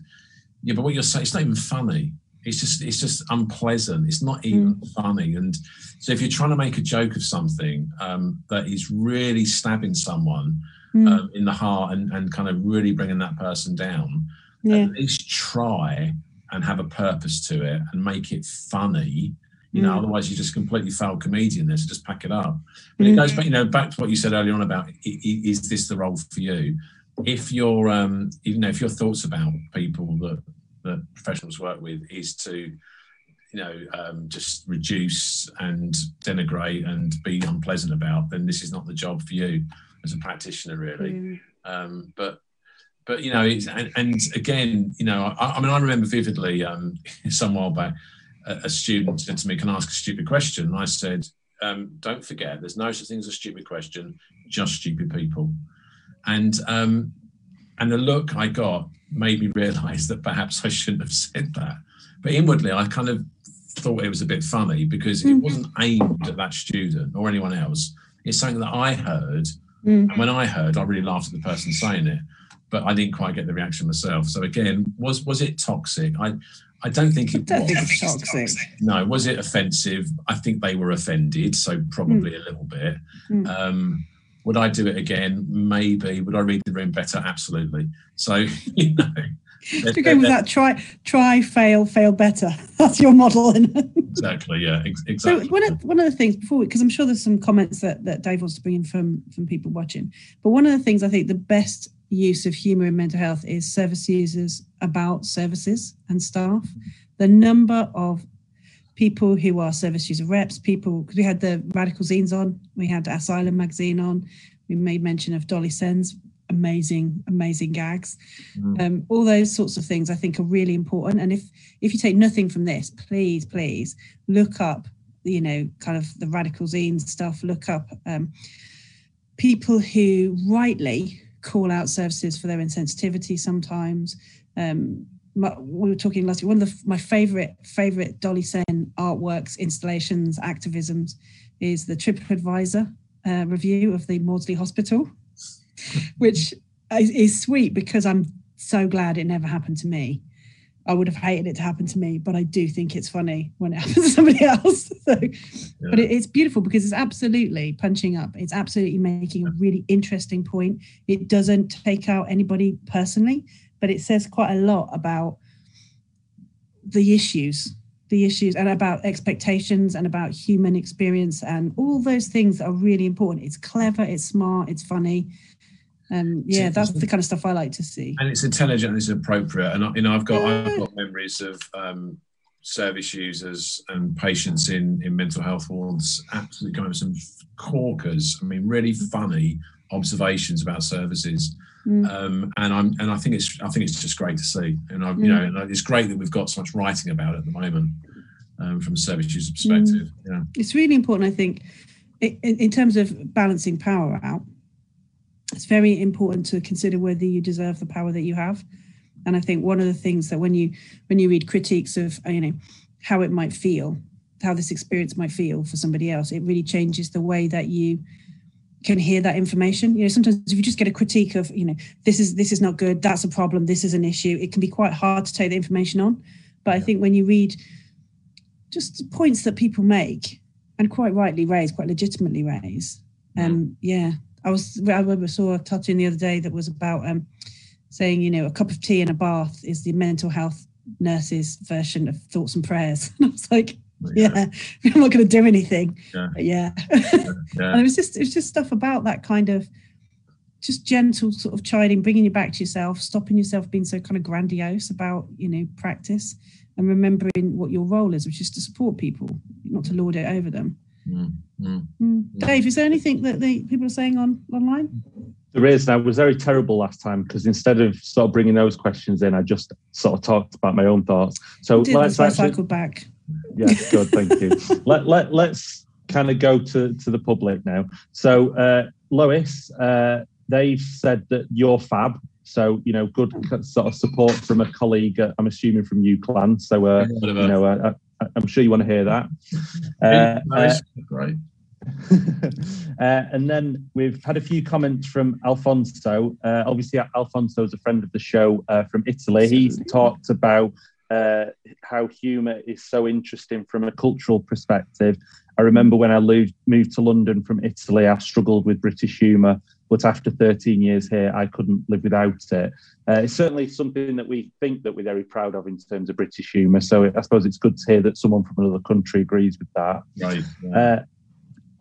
yeah, but what you're saying, it's not even funny. It's just it's just unpleasant. It's not even mm. funny. And so if you're trying to make a joke of something um, that is really stabbing someone mm. um, in the heart and and kind of really bringing that person down, yeah. at least try and have a purpose to it and make it funny you know, mm. otherwise you're just completely failed comedian there. So just pack it up. But mm. it goes back, you know, back to what you said earlier on about is this the role for you? If your, um, you know, if your thoughts about people that that professionals work with is to, you know, um, just reduce and denigrate and be unpleasant about, then this is not the job for you as a practitioner, really. Mm. Um, but but you know, and, and, again, you know, I, I, mean, I remember vividly um, some while back a, student said to me, "Can I ask a stupid question?" And I said, um, "Don't forget, there's no such thing as a stupid question, just stupid people." And um, and the look I got made me realise that perhaps I shouldn't have said that. But inwardly, I kind of thought it was a bit funny because it mm. wasn't aimed at that student or anyone else. It's something that I heard, mm. and when I heard, I really laughed at the person saying it but I didn't quite get the reaction myself. So again, was was it toxic? I I don't think it I don't was. Think it's toxic. No, was it offensive? I think they were offended, so probably mm. a little bit. Mm. Um, would I do it again? Maybe. Would I read the room better? Absolutely. So you know. To go with that, try, try, fail, fail better. That's your model. exactly. Yeah. Ex- exactly. So one of one of the things before, because I'm sure there's some comments that that Dave wants to bring in from from people watching, but one of the things I think the best use of humour in mental health is service users about services and staff. The number of people who are service user reps, people, because we had the Radical Zines on, we had Asylum magazine on, we made mention of Dolly Sen's amazing, amazing gags. Mm. Um, all those sorts of things I think are really important. And if if you take nothing from this, please, please look up, you know, kind of the Radical Zine stuff, look up um, people who rightly call out services for their insensitivity sometimes. Um, my, we were talking last week. One of the, my favorite favorite Dolly Sen artworks, installations, activisms is the TripAdvisor uh, review of the Maudsley Hospital, which is, is, sweet because I'm so glad it never happened to me. I would have hated it to happen to me, but I do think it's funny when it happens to somebody else. so, yeah. But it, it's beautiful because it's absolutely punching up. It's absolutely making a really interesting point. It doesn't take out anybody personally but it says quite a lot about the issues the issues and about expectations and about human experience and all those things that are really important it's clever it's smart it's funny um yeah that's the kind of stuff i like to see and it's intelligent and it's appropriate and you know i've got i've got memories of um service users and patients in in mental health wards absolutely going with some corkers i mean really funny observations about services Mm. Um, and I'm and I think it's I think it's just great to see, and I mm. you know it's great that we've got so much writing about it at the moment um, from a service user perspective. Mm. Yeah, it's really important. I think in, in terms of balancing power out, it's very important to consider whether you deserve the power that you have. And I think one of the things that when you when you read critiques of you know how it might feel, how this experience might feel for somebody else, it really changes the way that you can hear that information. You know, sometimes if you just get a critique of, you know, this is this is not good, that's a problem, this is an issue, it can be quite hard to take the information on. But I think when you read just points that people make and quite rightly raise, quite legitimately raise, um, yeah. I was I remember saw a cartoon the other day that was about um saying, you know, a cup of tea and a bath is the mental health nurses version of thoughts and prayers. And I was like, yeah, yeah. I'm not going to do anything. Yeah, yeah. yeah. and it was just it was just stuff about that kind of just gentle sort of chiding, bringing you back to yourself, stopping yourself being so kind of grandiose about you know practice, and remembering what your role is, which is to support people, not to lord it over them. Mm, mm, mm. Dave, is there anything that the people are saying on online? There is. I was very terrible last time because instead of sort of bringing those questions in, I just sort of talked about my own thoughts. So let's actually, cycle back. Yeah, good. Thank you. let, let, let's kind of go to, to the public now. So, uh, Lois, uh, they've said that you're fab. So, you know, good sort of support from a colleague, uh, I'm assuming from UCLan. So, uh, you know, uh, I, am sure you want to hear that. Uh, nice. Great. uh, and then we've had a few comments from Alfonso. Uh, obviously, Alfonso is a friend of the show uh, from Italy. He's talked about uh, how humour is so interesting from a cultural perspective. I remember when I moved to London from Italy, I struggled with British humour, but after 13 years here, I couldn't live without it. Uh, it's certainly something that we think that we're very proud of in terms of British humour. So I suppose it's good to hear that someone from another country agrees with that. Right. Yeah.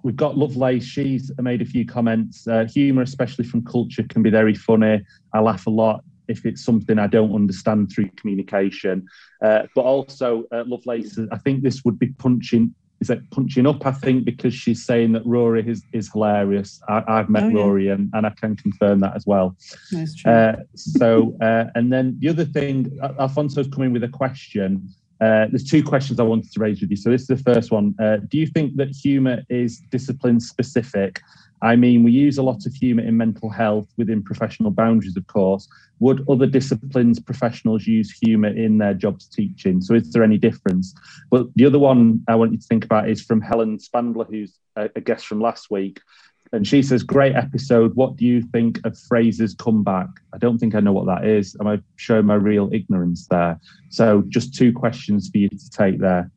We've got Lovelace. She's made a few comments. Uh, humour, especially from culture, can be very funny. I laugh a lot if it's something I don't understand through communication. Uh, but also, uh, Lovelace, I think this would be punching. Is it punching up? I think because she's saying that Rory is, is hilarious. I, have met oh, yeah. Rory and, and I can confirm that as well. That's true. Uh, so, uh, and then the other thing, Alfonso's coming with a question. Uh, there's two questions I wanted to raise with you. So this is the first one. Uh, do you think that humour is discipline specific? I mean, we use a lot of humour in mental health within professional boundaries, of course. Would other disciplines professionals use humour in their jobs teaching? So is there any difference? But the other one I want you to think about is from Helen Spandler, who's a guest from last week. And she says, Great episode. What do you think of Frasier's comeback? I don't think I know what that is. Am I showing my real ignorance there? So, just two questions for you to take there.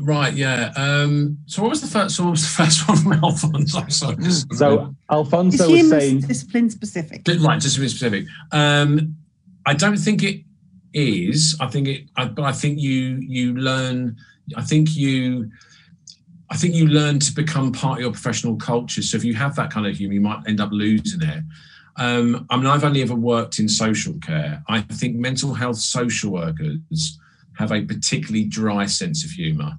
Right, yeah. Um, so what was the first? So what was the first one from Alfonso? Sorry. So Alfonso was saying discipline specific. Right, discipline specific. Um, I don't think it is. I think it. I, but I think you you learn. I think you. I think you learn to become part of your professional culture. So if you have that kind of humour, you might end up losing it. Um, I mean, I've only ever worked in social care. I think mental health social workers have a particularly dry sense of humour.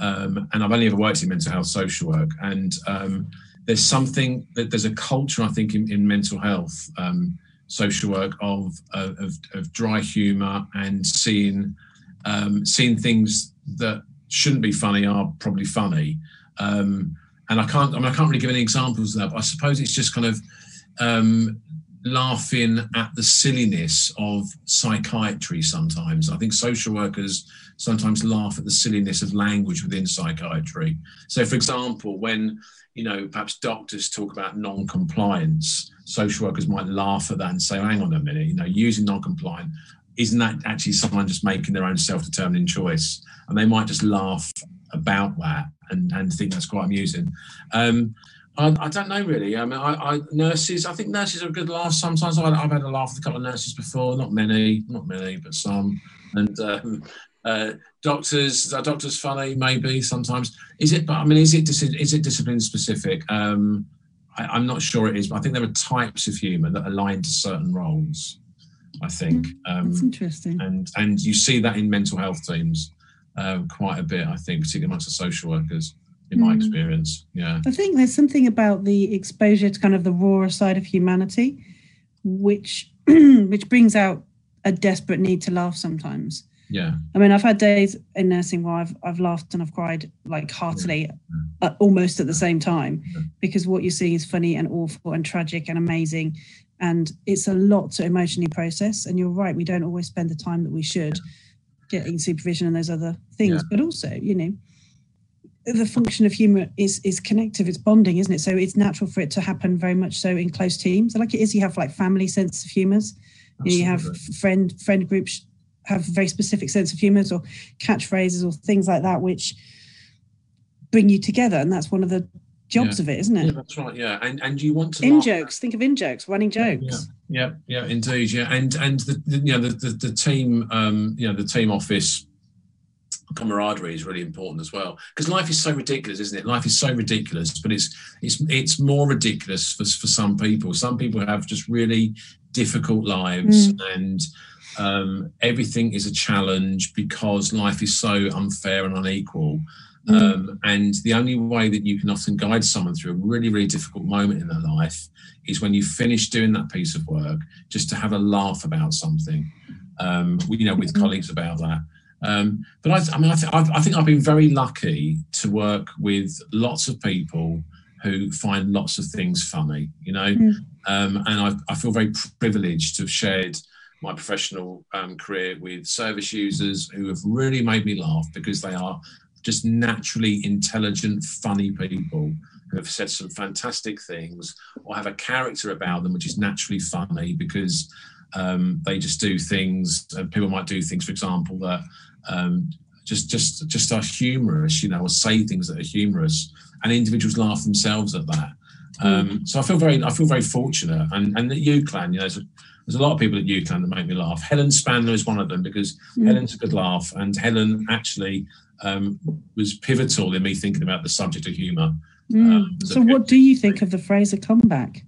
Um, and I've only ever worked in mental health social work, and um, there's something that there's a culture I think in, in mental health um, social work of, of, of dry humour and seeing um, seeing things that shouldn't be funny are probably funny. Um, and I can't I mean I can't really give any examples of that, but I suppose it's just kind of um, laughing at the silliness of psychiatry sometimes. I think social workers sometimes laugh at the silliness of language within psychiatry. So, for example, when you know perhaps doctors talk about non-compliance, social workers might laugh at that and say, "Hang on a minute, you know, using non-compliant." Isn't that actually someone just making their own self-determining choice? And they might just laugh about that and, and think that's quite amusing. Um, I, I, don't know really. I mean, I, I, nurses. I think nurses are a good laugh. Sometimes I've, I've, had a laugh with a couple of nurses before. Not many, not many, but some. And um, uh, doctors, are doctors funny? Maybe sometimes. Is it? But I mean, is it is it discipline specific? Um, I, am not sure it is. But I think there are types of humour that align to certain roles. I think. Um, That's interesting. And and you see that in mental health teams uh, quite a bit. I think, particularly amongst the social workers in my mm. experience. Yeah. I think there's something about the exposure to kind of the rawer side of humanity, which which brings out a desperate need to laugh sometimes. Yeah. I mean, I've had days in nursing where I've I've laughed and I've cried like heartily, yeah. uh, almost at the same time, yeah. because what you're seeing is funny and awful and tragic and amazing, and it's a lot to emotionally process. And you're right, we don't always spend the time that we should getting supervision and those other things, but also, you know, the function of humor is is connective it's bonding isn't it? So it's natural for it to happen very much so in close teams. Like it is you have like family sense of humors. You, know, you have friend friend groups have very specific sense of humors or catchphrases or things like that which bring you together. And that's one of the jobs yeah. of it isn't it? Yeah, that's right yeah. And and you want to in jokes think of in jokes running jokes yeah yeah, yeah indeed yeah. And and the, the you know the, the, the team um you know the team office camaraderie is really important as well. Because life is so ridiculous isn't it? Life is so ridiculous but it's it's it's more ridiculous for, for some people. Some people have just really difficult lives mm. and um, everything is a challenge because life is so unfair and unequal. mm. Um, and the only way that you can often guide someone through a really really difficult moment in their life is when you finish doing that piece of work just to have a laugh about something um, you know with mm. colleagues about that um, but I, I mean, I, th- I, think I've been very lucky to work with lots of people who find lots of things funny, you know, mm. um, and I, I, feel very privileged to have shared my professional um, career with service users who have really made me laugh because they are just naturally intelligent, funny people who have said some fantastic things or have a character about them which is naturally funny because um, they just do things. Uh, people might do things, for example, that um, just just just are humorous, you know, or say things that are humorous, and individuals laugh themselves at that. Um. So I feel very I feel very fortunate, and and at UCLan, you know, there's a, there's a lot of people at UCLan that make me laugh. Helen Spandler is one of them because mm. Helen's a good laugh, and Helen actually um, was pivotal in me thinking about the subject of humour. Mm. Um, so, what do you think of the Frasier comeback?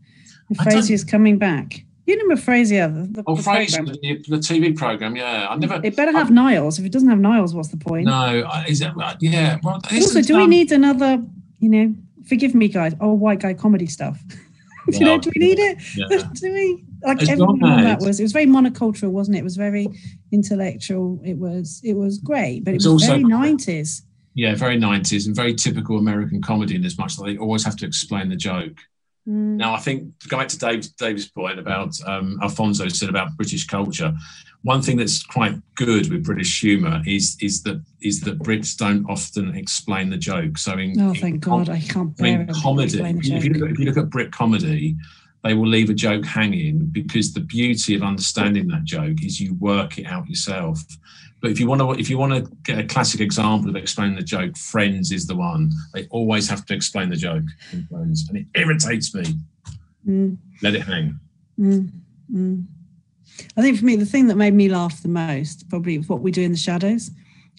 The Frasier is coming back. You remember Frasier? The, the, oh, Frasier, the, the, TV program. Yeah, I never. It better have I, Niles. If it doesn't have Niles, what's the point? No, is it? Yeah. Well, also, do we need another? You know, forgive me, guys. Oh, white guy comedy stuff. do you know? Do we need it? Yeah. do we? Like it's everyone that was. It was very monocultural, wasn't it? It was very intellectual. It was. It was great, but it, was, was very nineties. Yeah, very nineties and very typical American comedy in as much that they always have to explain the joke. Mm. Now, I think to go back to Dave's, Dave's point about um, Alfonso said about British culture, one thing that's quite good with British humour is is that is that Brits don't often explain the joke. So in oh, thank in God, I can't bear mean, comedy. If you, look, if you look at Brit comedy, they will leave a joke hanging because the beauty of understanding that joke is you work it out yourself. But if you want to, if you want to get a classic example of explaining the joke, Friends is the one. They always have to explain the joke in Friends, and it irritates me. Mm. Let it hang. Mm. Mm. I think for me, the thing that made me laugh the most probably what we do in the shadows.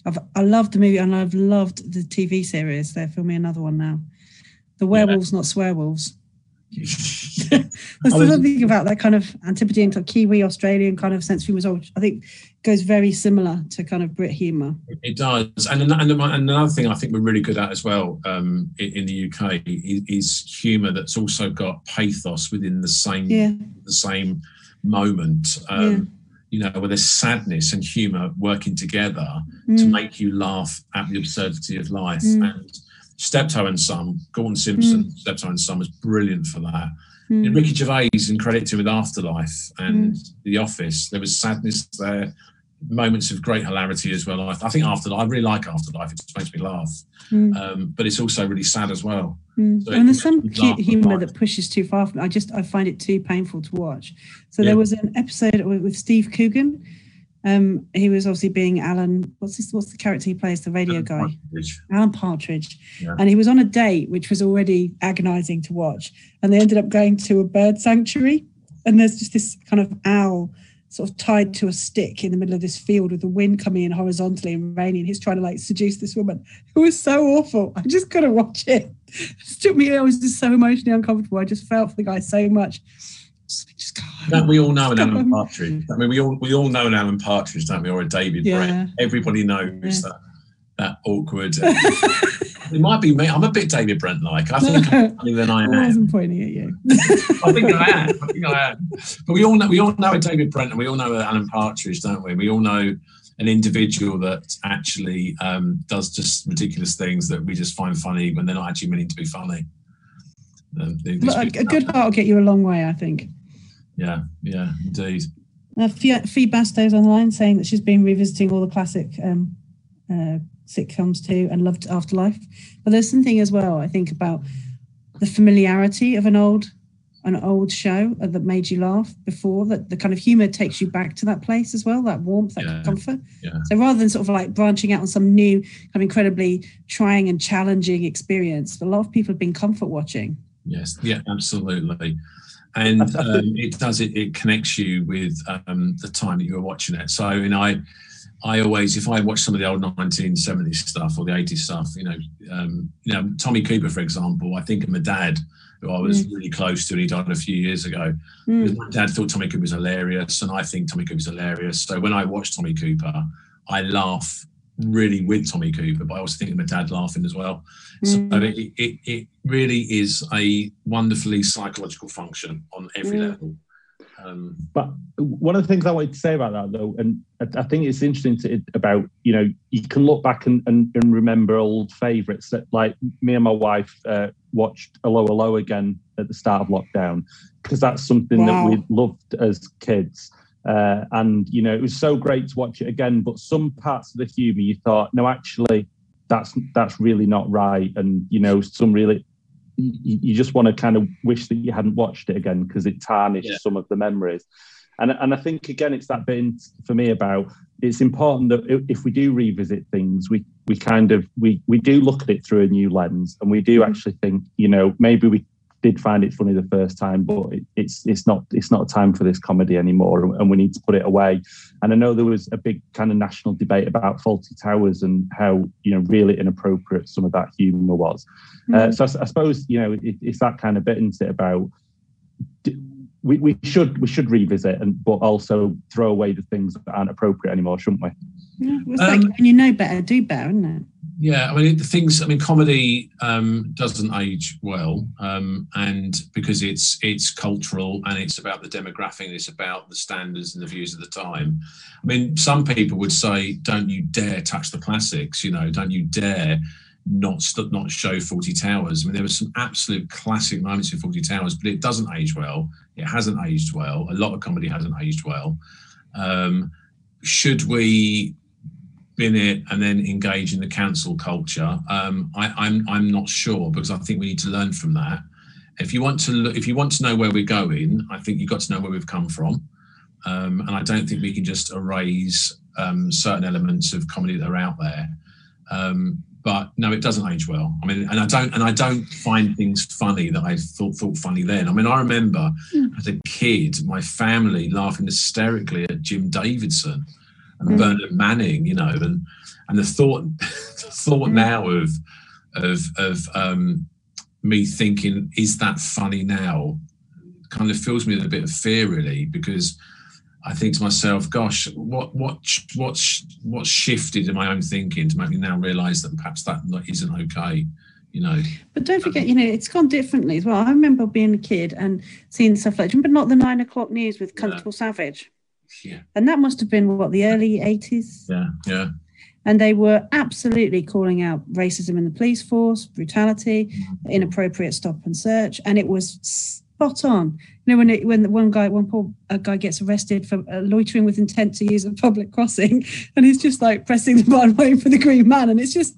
I've I loved the movie and I've loved the TV series. They're filming another one now. The werewolves, yeah. not swearwolves. That's the other thing about that kind of Antipodean, kind of Kiwi, Australian kind of sense of humour. I think goes very similar to kind of Brit humour. It does, and, and and another thing I think we're really good at as well um, in, in, the UK is, is humour that's also got pathos within the same yeah. the same moment. Um, yeah. You know, where there's sadness and humour working together mm. to make you laugh at the absurdity of life. Mm. And Steptoe and Son, Gordon Simpson, mm. Steptoe and Son was brilliant for that. Mm. Ricky Gervais, in credit to with Afterlife and mm. The Office, there was sadness there moments of great hilarity as well. I, I think Afterlife, I really like Afterlife. It just makes me laugh, mm. um, but it's also really sad as well. Mm. So and there's some cute humour that pushes too far. I just I find it too painful to watch. So yeah. there was an episode with Steve Coogan. Um, he was obviously being Alan. What's this? What's the character he plays? The radio Alan guy, Partridge. Alan Partridge. Yeah. And he was on a date, which was already agonising to watch. And they ended up going to a bird sanctuary, and there's just this kind of owl sort of tied to a stick in the middle of this field with the wind coming in horizontally and raining. He's trying to like seduce this woman. It was so awful. I just couldn't watch it. It just took me, I was just so emotionally uncomfortable. I just felt for the guy so much. We all know an Alan Partridge. I mean, we all we all know an Alan Partridge, don't we? Or a David yeah. Brent. Everybody knows yeah. that that awkward. It might be me. I'm a bit David Brent like. I think I'm than I am. I wasn't pointing at you. I think I am. I think I am. But we all know we all know a David Brent and we all know an Alan Partridge, don't we? We all know an individual that actually um, does just ridiculous things that we just find funny when they're not actually meaning to be funny. Um, a good heart will get you a long way, I think. Yeah, yeah, indeed. Uh, Fee Basto's online saying that she's been revisiting all the classic um, uh, sitcoms too and loved Afterlife. But there's something as well, I think, about the familiarity of an old an old show that made you laugh before that the kind of humor takes you back to that place as well that warmth that yeah, comfort yeah. so rather than sort of like branching out on some new kind of incredibly trying and challenging experience a lot of people have been comfort watching yes yeah absolutely and um, it does it it connects you with um, the time that you were watching it so you know i I always, if I watch some of the old 1970s stuff or the 80s stuff, you know, um, you know, Tommy Cooper, for example, I think of my dad, who I was mm. really close to, and he died a few years ago. Mm. My dad thought Tommy Cooper was hilarious, and I think Tommy Cooper is hilarious. So when I watch Tommy Cooper, I laugh really with Tommy Cooper, but I also think of my dad laughing as well. Mm. So it, it, it, really is a wonderfully psychological function on every mm. level. Um, but one of the things I wanted to say about that, though, and I, I think it's interesting to, about you know you can look back and, and, and remember old favourites that like me and my wife uh, watched Hello Hello again at the start of lockdown because that's something wow. that we loved as kids. Uh, and you know it was so great to watch it again but some parts of the humor you thought no actually that's that's really not right and you know some really you, you just want to kind of wish that you hadn't watched it again because it tarnished yeah. some of the memories. And, and I think again, it's that bit for me about it's important that if we do revisit things, we we kind of we we do look at it through a new lens, and we do mm-hmm. actually think, you know, maybe we did find it funny the first time, but it, it's it's not it's not time for this comedy anymore, and we need to put it away. And I know there was a big kind of national debate about Fawlty Towers and how you know really inappropriate some of that humour was. Mm-hmm. Uh, so I, I, suppose you know it, it's that kind of bit into it about. We, we should we should revisit and but also throw away the things that aren't appropriate anymore, shouldn't we? Yeah, it's um, like when you know better, do better, isn't it? Yeah, I mean the things. I mean, comedy um, doesn't age well, um, and because it's it's cultural and it's about the demographic, it's about the standards and the views of the time. I mean, some people would say, "Don't you dare touch the classics," you know, "Don't you dare." Not st- not show Fawlty Towers. I mean, there were some absolute classic moments in Fawlty Towers, but it doesn't age well. It hasn't aged well. A lot of comedy hasn't aged well. Um, should we in it and then engage in the cancel culture. Um, I, I'm I'm not sure because I think we need to learn from that. If you want to look, if you want to know where we're going, I think you've got to know where we've come from. Um, and I don't think we can just erase um, certain elements of comedy that are out there. Um, but no, it doesn't age well. I mean, and I don't, and I don't find things funny that I thought thought funny then. I mean, I remember mm. as a kid, my family laughing hysterically at Jim Davidson and mm. Bernard Manning, you know, and and the thought the thought mm. now of of of um, me thinking, is that funny now? kind of fills me with a bit of fear, really, because I think to myself, "Gosh, what what what's what's shifted in my own thinking to make me now realise that perhaps that isn't okay." You know. But don't forget, you know, it's gone differently as well. I remember being a kid and seeing stuff like, but not the nine o'clock news with Constable yeah. Savage. Yeah. And that must have been what the early eighties. Yeah, yeah and they were absolutely calling out racism in the police force, brutality, inappropriate stop and search, and it was spot on. You know, when it, when one guy, one poor guy gets arrested for uh, loitering with intent to use a public crossing, and he's just like pressing the button, waiting for the green man, and it's just.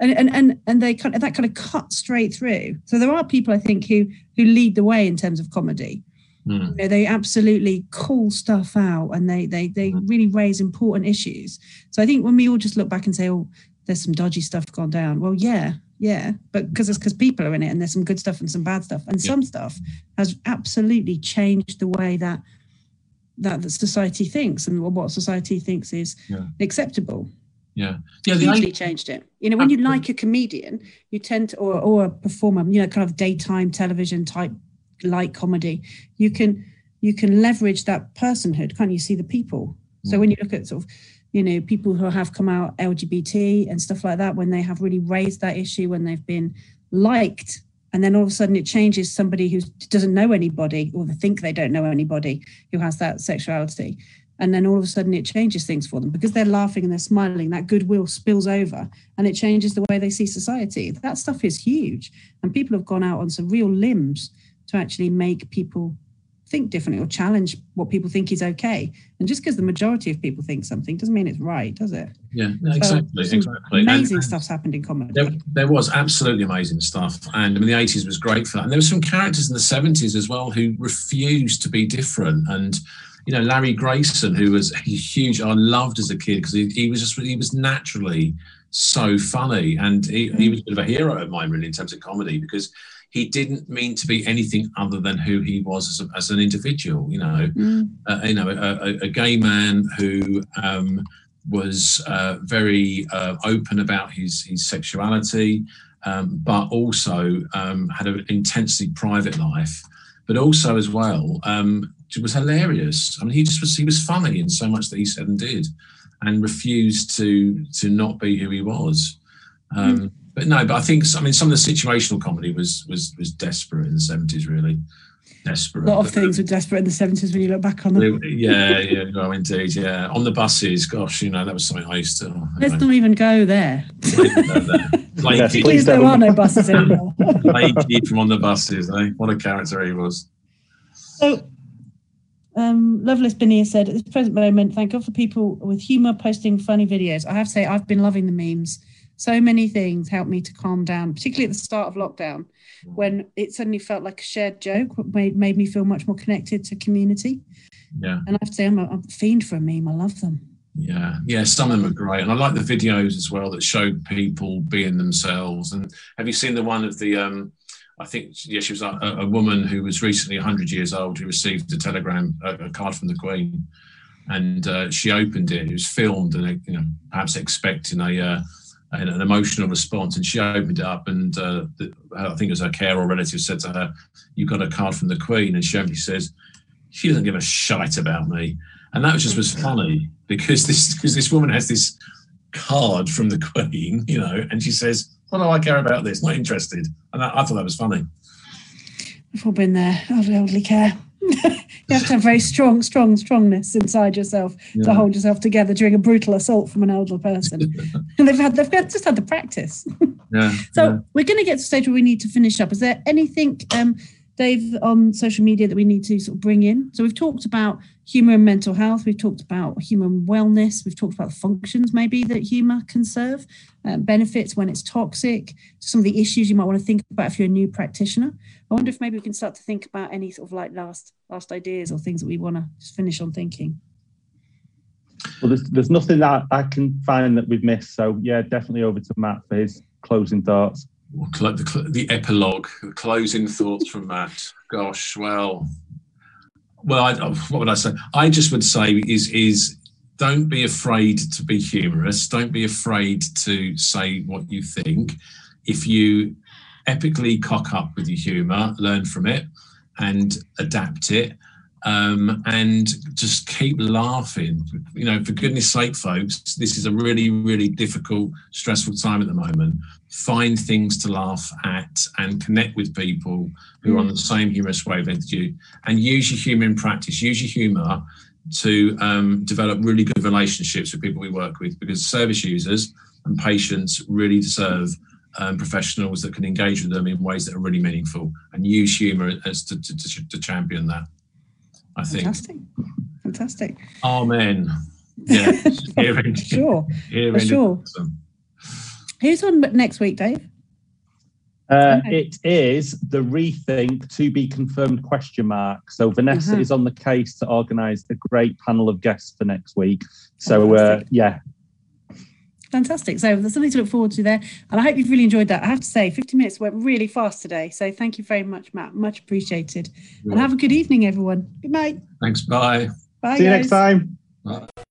And, and and and they kind of that kind of cut straight through. So there are people I think who who lead the way in terms of comedy, Mm. You know, they absolutely call stuff out and they they they mm. really raise important issues. So I think when we all just look back and say, "Oh, there's some dodgy stuff gone down," well, yeah, yeah, but because it's because people are in it and there's some good stuff and some bad stuff, and yeah. some stuff has absolutely changed the way that that the society thinks and what society thinks is yeah. acceptable. Yeah, yeah, hugely changed it. You know, when you like a comedian, you tend to, or or a performer, you know, kind of daytime television type light comedy, you can you can leverage that personhood, can't you? See the people. So when you look at sort of, you know, people who have come out LGBT and stuff like that, when they have really raised that issue, when they've been liked, and then all of a sudden it changes somebody who doesn't know anybody or they think they don't know anybody who has that sexuality. And then all of a sudden it changes things for them because they're laughing and they're smiling. That goodwill spills over and it changes the way they see society. That stuff is huge. And people have gone out on some real limbs to actually make people think differently or challenge what people think is okay. And just because the majority of people think something doesn't mean it's right, does it? Yeah, no, exactly, so exactly. Amazing and, stuff's happened in comedy. There, there, was absolutely amazing stuff, and I mean the eighties was great for that. And there were some characters in the seventies as well who refused to be different. And you know, Larry Grayson, who was huge, I loved as a kid because he, he was just he was naturally so funny, and he, he mm. was a bit of a hero of mine really in terms of comedy because he didn't mean to be anything other than who he was as, a, as an individual. You know, mm. uh, you know, a, a, gay man who um, was uh, very uh, open about his his sexuality, um, but also um, had an intensely private life. But also as well, um, was hilarious. I mean, he just was he was funny in so much that he said and did, and refused to to not be who he was. Mm but no, but I think I mean some of the situational comedy was was was desperate in the seventies, really desperate. A lot of things were desperate in the seventies when you look back on them. Yeah, yeah, no, indeed, yeah. On the buses, gosh, you know that was something I used to. Oh, Let's not even go there. Please, there are no buses anymore. Blakey from on the buses, eh? What a character he was. So um, Lovelace Binia said, at this present moment, thank God for people with humour posting funny videos. I have to say, I've been loving the memes so many things helped me to calm down, particularly at the start of lockdown, when it suddenly felt like a shared joke, made, made me feel much more connected to community. Yeah. And I have to say, I'm a, I'm a fiend for a meme. I love them. Yeah, yeah, some of them are great, and I like the videos as well that show people being themselves. And have you seen the one of the? Um, I think yeah, she was a, a woman who was recently 100 years old who received a telegram, a, a card from the Queen, and uh, she opened it. It was filmed, and you know, perhaps expecting a uh, an, emotional response. And she opened it up, and uh, the, I think it was her care or relative said to her, "You got a card from the Queen," and she says, "She doesn't give a shite about me." And that was just was funny because this because this woman has this card from the Queen, you know, and she says, "What do I care about this? Not interested." And I, I thought that was funny. We've all been there. I'd elderly care. You have to have very strong, strong, strongness inside yourself yeah. to hold yourself together during a brutal assault from an elderly person. and they've had, they've just had the practice. yeah. So yeah. we're going to get to a stage where we need to finish up. Is there anything, um, Dave, on social media that we need to sort of bring in? So we've talked about humour and mental health. We've talked about human wellness. We've talked about functions maybe that humour can serve, uh, benefits when it's toxic, some of the issues you might want to think about if you're a new practitioner. I wonder if maybe we can start to think about any sort of like last last ideas or things that we want to just finish on thinking. Well, there's, there's nothing that I can find that we've missed. So yeah, definitely over to Matt for his closing thoughts. Well, the, the epilogue, the closing thoughts from Matt. Gosh, well, well, I, what would I say? I just would say is is don't be afraid to be humorous. Don't be afraid to say what you think. If you epically cock up with your humour, learn from it, and adapt it um, and just keep laughing. You know, for goodness sake, folks, this is a really, really difficult, stressful time at the moment. Find things to laugh at and connect with people who are on the same humorous wavelength as you, and use your humour in practice. Use your humour to um, develop really good relationships with people we work with, because service users and patients really deserve um, professionals that can engage with them in ways that are really meaningful and use humour as to, to, to, to champion that. I think. Fantastic. Fantastic. Amen. Yeah. hearing, sure. Hearing sure. Who's on next week, Dave? Uh, okay. It is the rethink to be confirmed question mark. So Vanessa uh-huh. is on the case to organise a great panel of guests for next week. So uh, yeah, Fantastic. So there's something to look forward to there. And I hope you've really enjoyed that. I have to say, 50 minutes went really fast today. So thank you very much, Matt. Much appreciated. and have a good evening, everyone. Good night. Thanks. Bye. Bye. See guys. you next time. Bye.